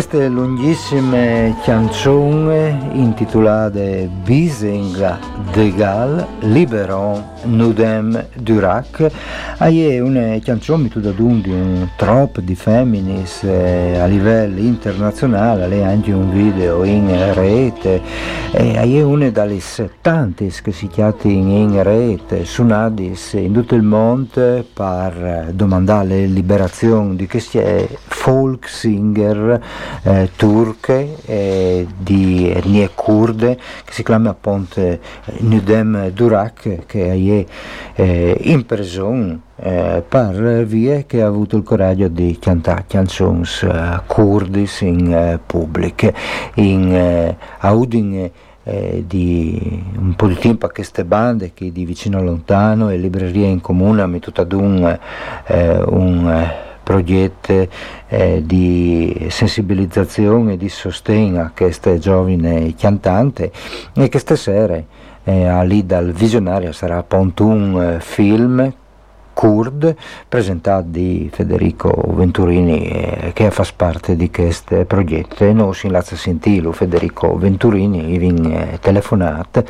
Queste lunghissime canzoni intitolate Bisinga de Gal, Liberon Nudem Durac, è una canzone da di un trop di femminis eh, a livello internazionale, lei anche un video in rete, e è una delle tanti che si chiamano in rete, suonadis in tutto il mondo per domandare la liberazione di questi folk singer eh, turche eh, di etnie kurde che si chiama appunto eh, Nudem Durak che è eh, in prigione eh, per vie che ha avuto il coraggio di cantare canzoni eh, kurdis in eh, pubblico in Audine eh, di un po' di tempo a queste bande che di vicino a lontano e librerie in comune hanno tutto ad un, eh, un progetti eh, di sensibilizzazione e di sostegno a queste giovani cantanti. E che stasera eh, lì dal visionario sarà appunto un eh, film Kurd, presentato di Federico Venturini eh, che fa parte di questo progetto e noi in Lazza Sentilu Federico Venturini vi viene telefonato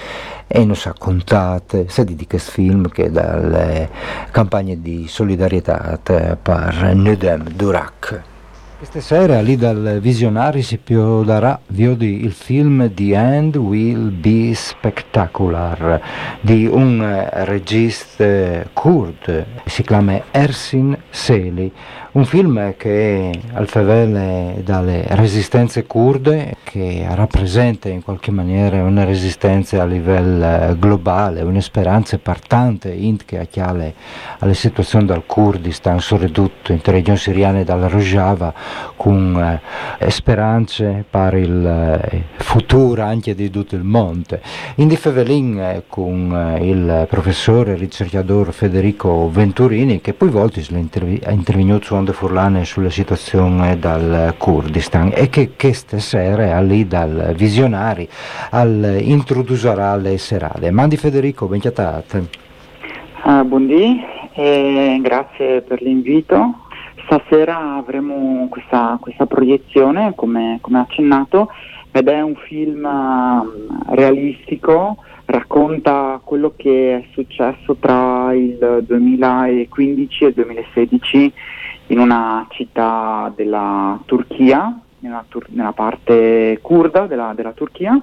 e non ha contato se di questo film che dalle campagne di solidarietà per Nudem Durak. Questa sera lì dal Visionari si di il film The End Will Be Spectacular di un regista kurd, si chiama Ersin Seli, un film che al favele dalle resistenze kurde, che rappresenta in qualche maniera una resistenza a livello globale, una speranza partante che a chiale alle situazioni del Kurdistan, soprattutto in regioni siriane dal Rojava, con eh, speranze per il eh, futuro anche di tutto il mondo. In di Fevelin eh, con eh, il professore ricercatore Federico Venturini, che poi volte è intervenuto Onde Furlane sulla situazione dal Kurdistan e che questa sera lì dal visionari al introdurrà le serate. Mandi Federico, ben chiatate. Uh, buondì grazie per l'invito. Stasera avremo questa, questa proiezione, come, come, accennato, ed è un film uh, realistico, racconta quello che è successo tra il 2015 e il 2016 in una città della Turchia, nella, Tur- nella parte kurda della, della, Turchia,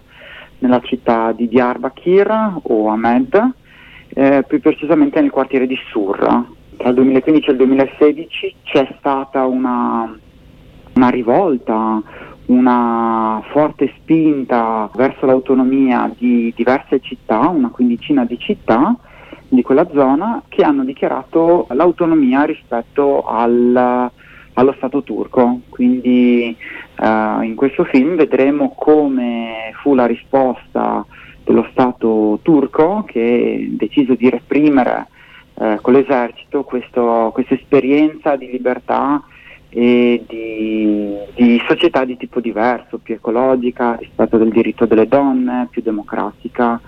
nella città di Diyarbakir o Ahmed, eh, più precisamente nel quartiere di Surra. Tra il 2015 e il 2016 c'è stata una, una rivolta, una forte spinta verso l'autonomia di diverse città, una quindicina di città, di quella zona che hanno dichiarato l'autonomia rispetto al, allo Stato turco. Quindi uh, in questo film vedremo come fu la risposta dello Stato turco che decise di reprimere uh, con l'esercito questa esperienza di libertà e di, di, società di tipo diverso, più ecologica, rispetto del diritto delle donne, più democratica.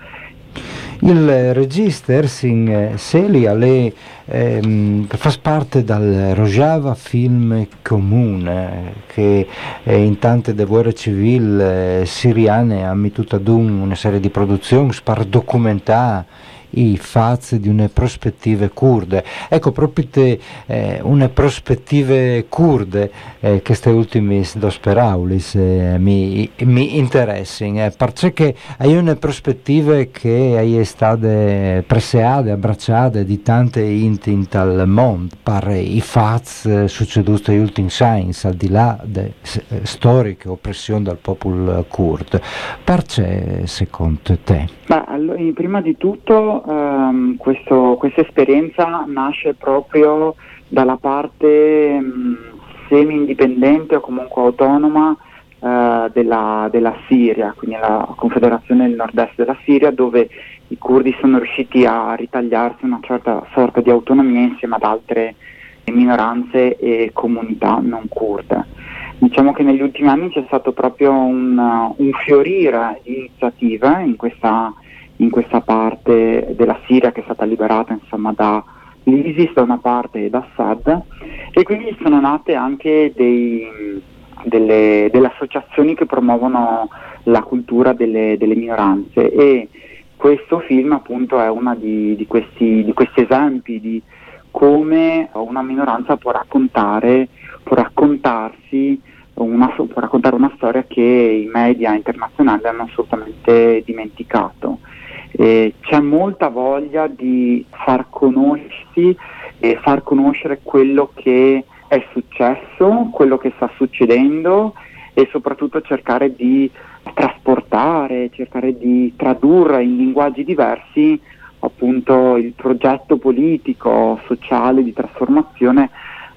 Il regista Ersin Selia le, ehm, fa parte dal Rojava Film Comune che eh, in tante de guerre civili eh, siriane ha messo ad un una serie di produzioni per documentare i fatti di una prospettive kurde. Ecco, proprio te, eh, una prospettive kurde, eh, queste ultime dos peraulis eh, mi, mi interessano, eh, perché hai una prospettive che hai state preseate, abbracciate di tante inti in tal mondo, per i fatti eh, succeduti negli ultimi anni, al di là delle eh, storiche oppressioni del popolo kurdo. Perché secondo te? Beh, allora, prima di tutto ehm, questo, questa esperienza nasce proprio dalla parte mh, semi-indipendente o comunque autonoma eh, della, della, Siria, quindi la Confederazione del Nord-Est della Siria, dove i curdi sono riusciti a ritagliarsi una certa sorta di autonomia insieme ad altre minoranze e comunità non kurde. Diciamo che negli ultimi anni c'è stato proprio un, un fiorire di iniziative in questa in questa parte della Siria che è stata liberata insomma, da l'ISIS da una parte e da Assad e quindi sono nate anche dei, delle, delle associazioni che promuovono la cultura delle, delle minoranze e questo film appunto è uno di, di, questi, di, questi, esempi di come una minoranza può raccontare, può raccontarsi una, può raccontare una storia che i media internazionali hanno assolutamente dimenticato. E c'è molta voglia di far conoscersi e far conoscere quello che è successo, quello che sta succedendo e soprattutto cercare di trasportare, cercare di tradurre in linguaggi diversi appunto il progetto politico, sociale di trasformazione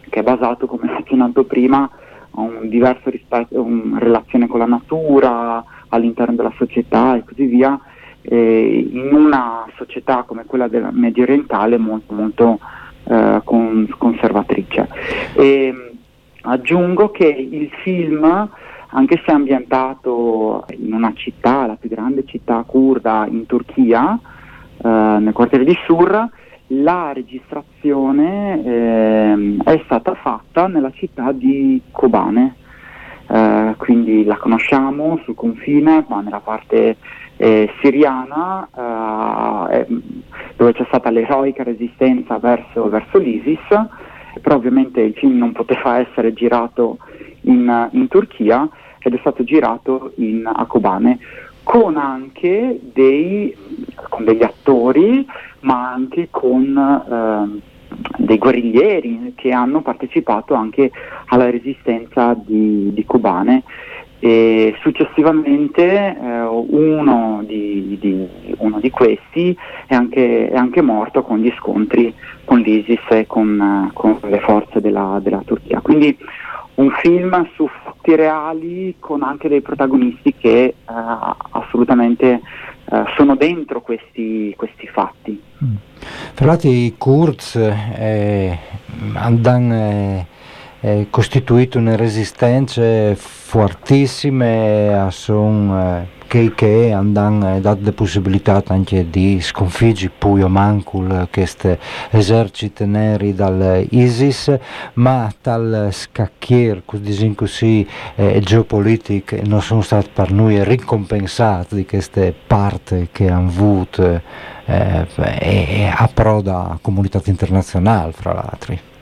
che è basato, come ho accennato prima, a un diverso rispetto, una relazione con la natura, all'interno della società e così via, eh, in una società come quella del medio orientale molto molto eh, con, conservatrice. E, aggiungo che il film anche se ambientato in una città, la più grande città kurda in Turchia, eh, nel quartiere di Sur, la registrazione eh, è stata fatta nella città di Kobane, eh, quindi la conosciamo sul confine, ma nella parte eh, siriana, eh, dove c'è stata l'eroica resistenza verso, verso l'ISIS, però ovviamente il film non poteva essere girato in, in Turchia ed è stato girato in, a Kobane con anche dei, con degli attori ma anche con eh, dei guerriglieri che hanno partecipato anche alla resistenza di, di Kobane e successivamente eh, uno, di, di, uno, di, questi è anche, è anche, morto con gli scontri con l'ISIS e con, con le forze della, della Turchia. Quindi un film su fatti reali con anche dei protagonisti che eh, assolutamente eh, sono dentro questi, questi fatti. Mm. Frati Kurz eh, hanno eh, costituito una resistenza fortissima, sono eh, che, che hanno dato la possibilità anche di sconfiggere poi o mancul questi eserciti neri dall'ISIS, ma tal scacchier, così, così eh, geopolitiche non sono stati per noi ricompensati di queste parti che hanno avuto eh, e approda a comunità internazionale, fra l'altro.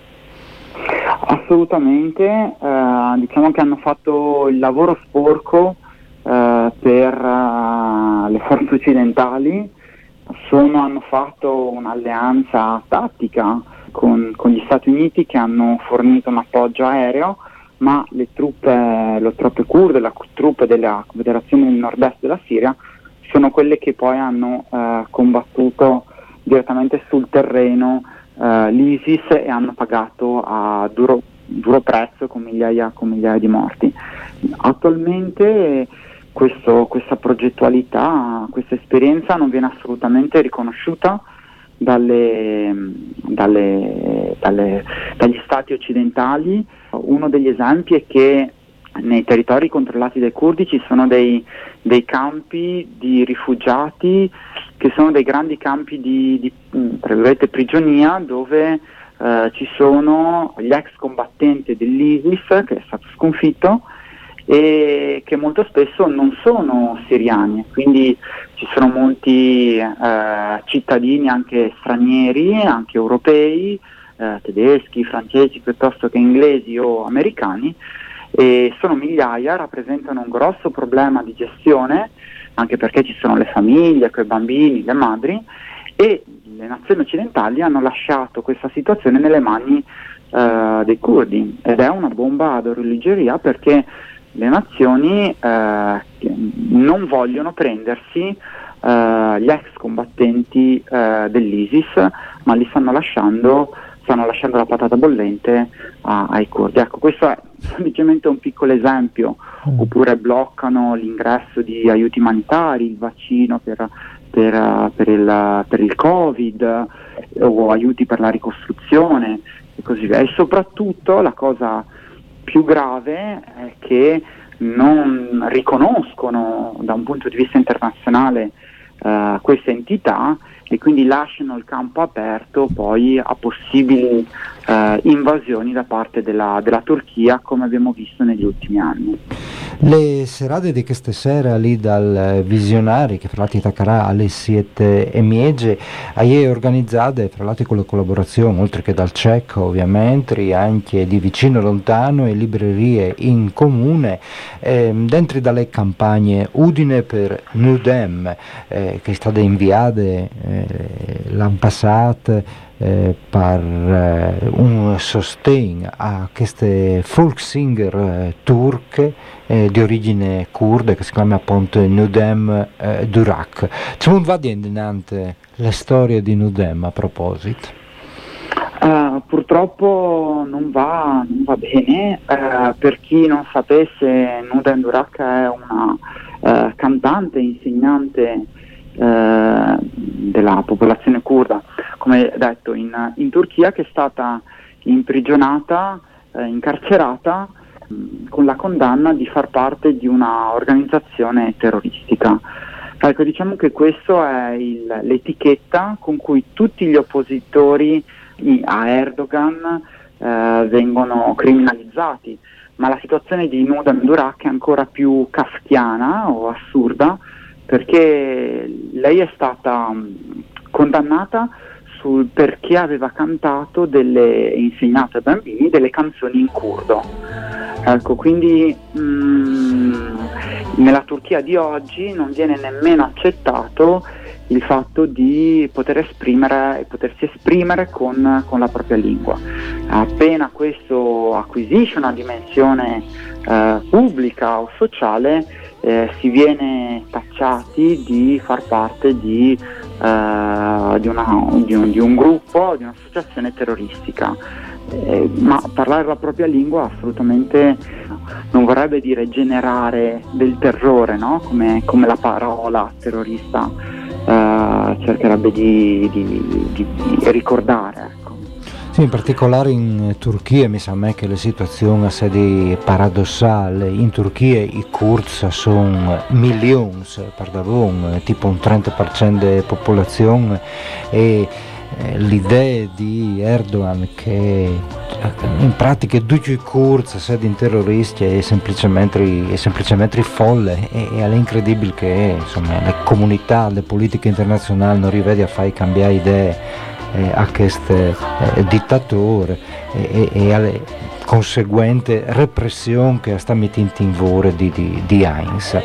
Assolutamente, eh, diciamo che hanno fatto il lavoro sporco eh, per uh, le forze occidentali, sono, hanno fatto un'alleanza tattica con, con, gli Stati Uniti che hanno fornito un appoggio aereo, ma le truppe, le truppe kurde, le truppe della Confederazione del Nord-Est della Siria sono quelle che poi hanno uh, combattuto direttamente sul terreno uh, l'ISIS e hanno pagato a duro, duro prezzo con migliaia, con migliaia di morti. Attualmente questo, questa progettualità, questa esperienza non viene assolutamente riconosciuta dalle, dalle, dalle, dagli stati occidentali. Uno degli esempi è che nei territori controllati dai curdi ci sono dei, dei campi di rifugiati che sono dei grandi campi di, di prigionia dove eh, ci sono gli ex combattenti dell'ISIS che è stato sconfitto e che molto spesso non sono siriani, quindi ci sono molti eh, cittadini anche stranieri, anche europei, eh, tedeschi, francesi piuttosto che inglesi o americani e sono migliaia, rappresentano un grosso problema di gestione anche perché ci sono le famiglie, quei bambini, le madri e le nazioni occidentali hanno lasciato questa situazione nelle mani eh, dei curdi ed è una bomba ad orologeria perché le nazioni eh, non vogliono prendersi eh, gli ex combattenti eh, dell'ISIS, ma li stanno lasciando, stanno lasciando la patata bollente a, ai curdi. Ecco, questo è semplicemente un piccolo esempio, mm. oppure bloccano l'ingresso di aiuti umanitari, il vaccino per, per, per, il, per il Covid o aiuti per la ricostruzione e così via. E soprattutto la cosa più grave è che non riconoscono da un punto di vista internazionale uh, questa entità e quindi lasciano il campo aperto poi a possibili eh, invasioni da parte della, della Turchia come abbiamo visto negli ultimi anni. Le serate di questa sera lì dal Visionari, che fra l'altro attaccherà alle 7 e miege, è organizzate fra l'altro con la collaborazione, oltre che dal CEC ovviamente, anche di vicino e lontano e librerie in comune, eh, dentro dalle campagne Udine per Nudem, eh, che è stata inviata eh, l'anno passato eh, per eh, un sostegno a queste folk singer eh, turche eh, di origine kurde che si chiama appunto Nudem eh, Durak. Non va di la storia di Nudem a proposito? Uh, purtroppo non va, non va bene, uh, per chi non sapesse Nudem Durak è una uh, cantante, insegnante della popolazione kurda come detto, in, in Turchia che è stata imprigionata, eh, incarcerata mh, mm, con la condanna di far parte di una organizzazione terroristica. Ecco, diciamo che questa è il, l'etichetta con cui tutti gli oppositori a Erdogan eh, vengono criminalizzati, ma la situazione di Nuda Mendurak è ancora più kafkiana o assurda perché lei è stata mm, condannata sul perché aveva cantato delle, insegnato ai bambini delle canzoni in curdo. Ecco, quindi mh, mm, nella Turchia di oggi non viene nemmeno accettato il fatto di poter esprimere, potersi esprimere con, con la propria lingua. Appena questo acquisisce una dimensione eh, pubblica o sociale, eh, si viene tacciati di far parte di eh, di, una, di, un, di, un, gruppo, di un'associazione terroristica. Eh, ma parlare la propria lingua assolutamente non vorrebbe dire generare del terrore, no? come, come, la parola terrorista eh, cercherebbe di, di ricordare. Sì, in particolare in Turchia mi sa me che la situazione è paradossale. In Turchia i Kurds sono milioni, pardon, tipo un 30% della popolazione. E eh, l'idea di Erdogan che eh, in pratica tutti i Kurds sono terroristi è semplicemente, è semplicemente folle. E, è incredibile che insomma, le comunità, le politiche internazionali non rivedi a fare cambiare idee eh, a questo eh, dittatore e, e, alle conseguente repressione che sta mettendo in vore di, di, di Heinz.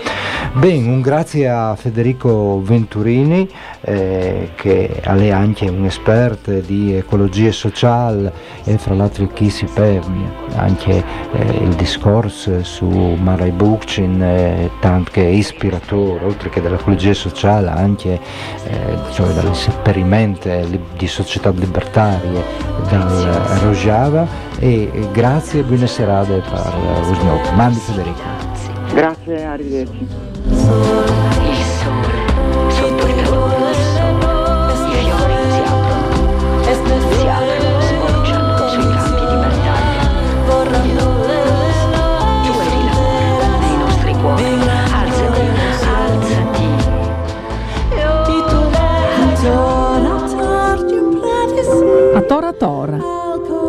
Bene, un grazie a Federico Venturini eh, che è anche un esperto di ecologia sociale e fra l'altro chi si permette anche eh, il discorso su Marai Bukcin, eh, tanto che ispiratore, oltre che dell'ecologia sociale, anche eh, cioè dagli esperimenti di società libertarie dal Rojava e grazie e buona serata per Usnop. Mandi Federico. Grazie, arrivederci.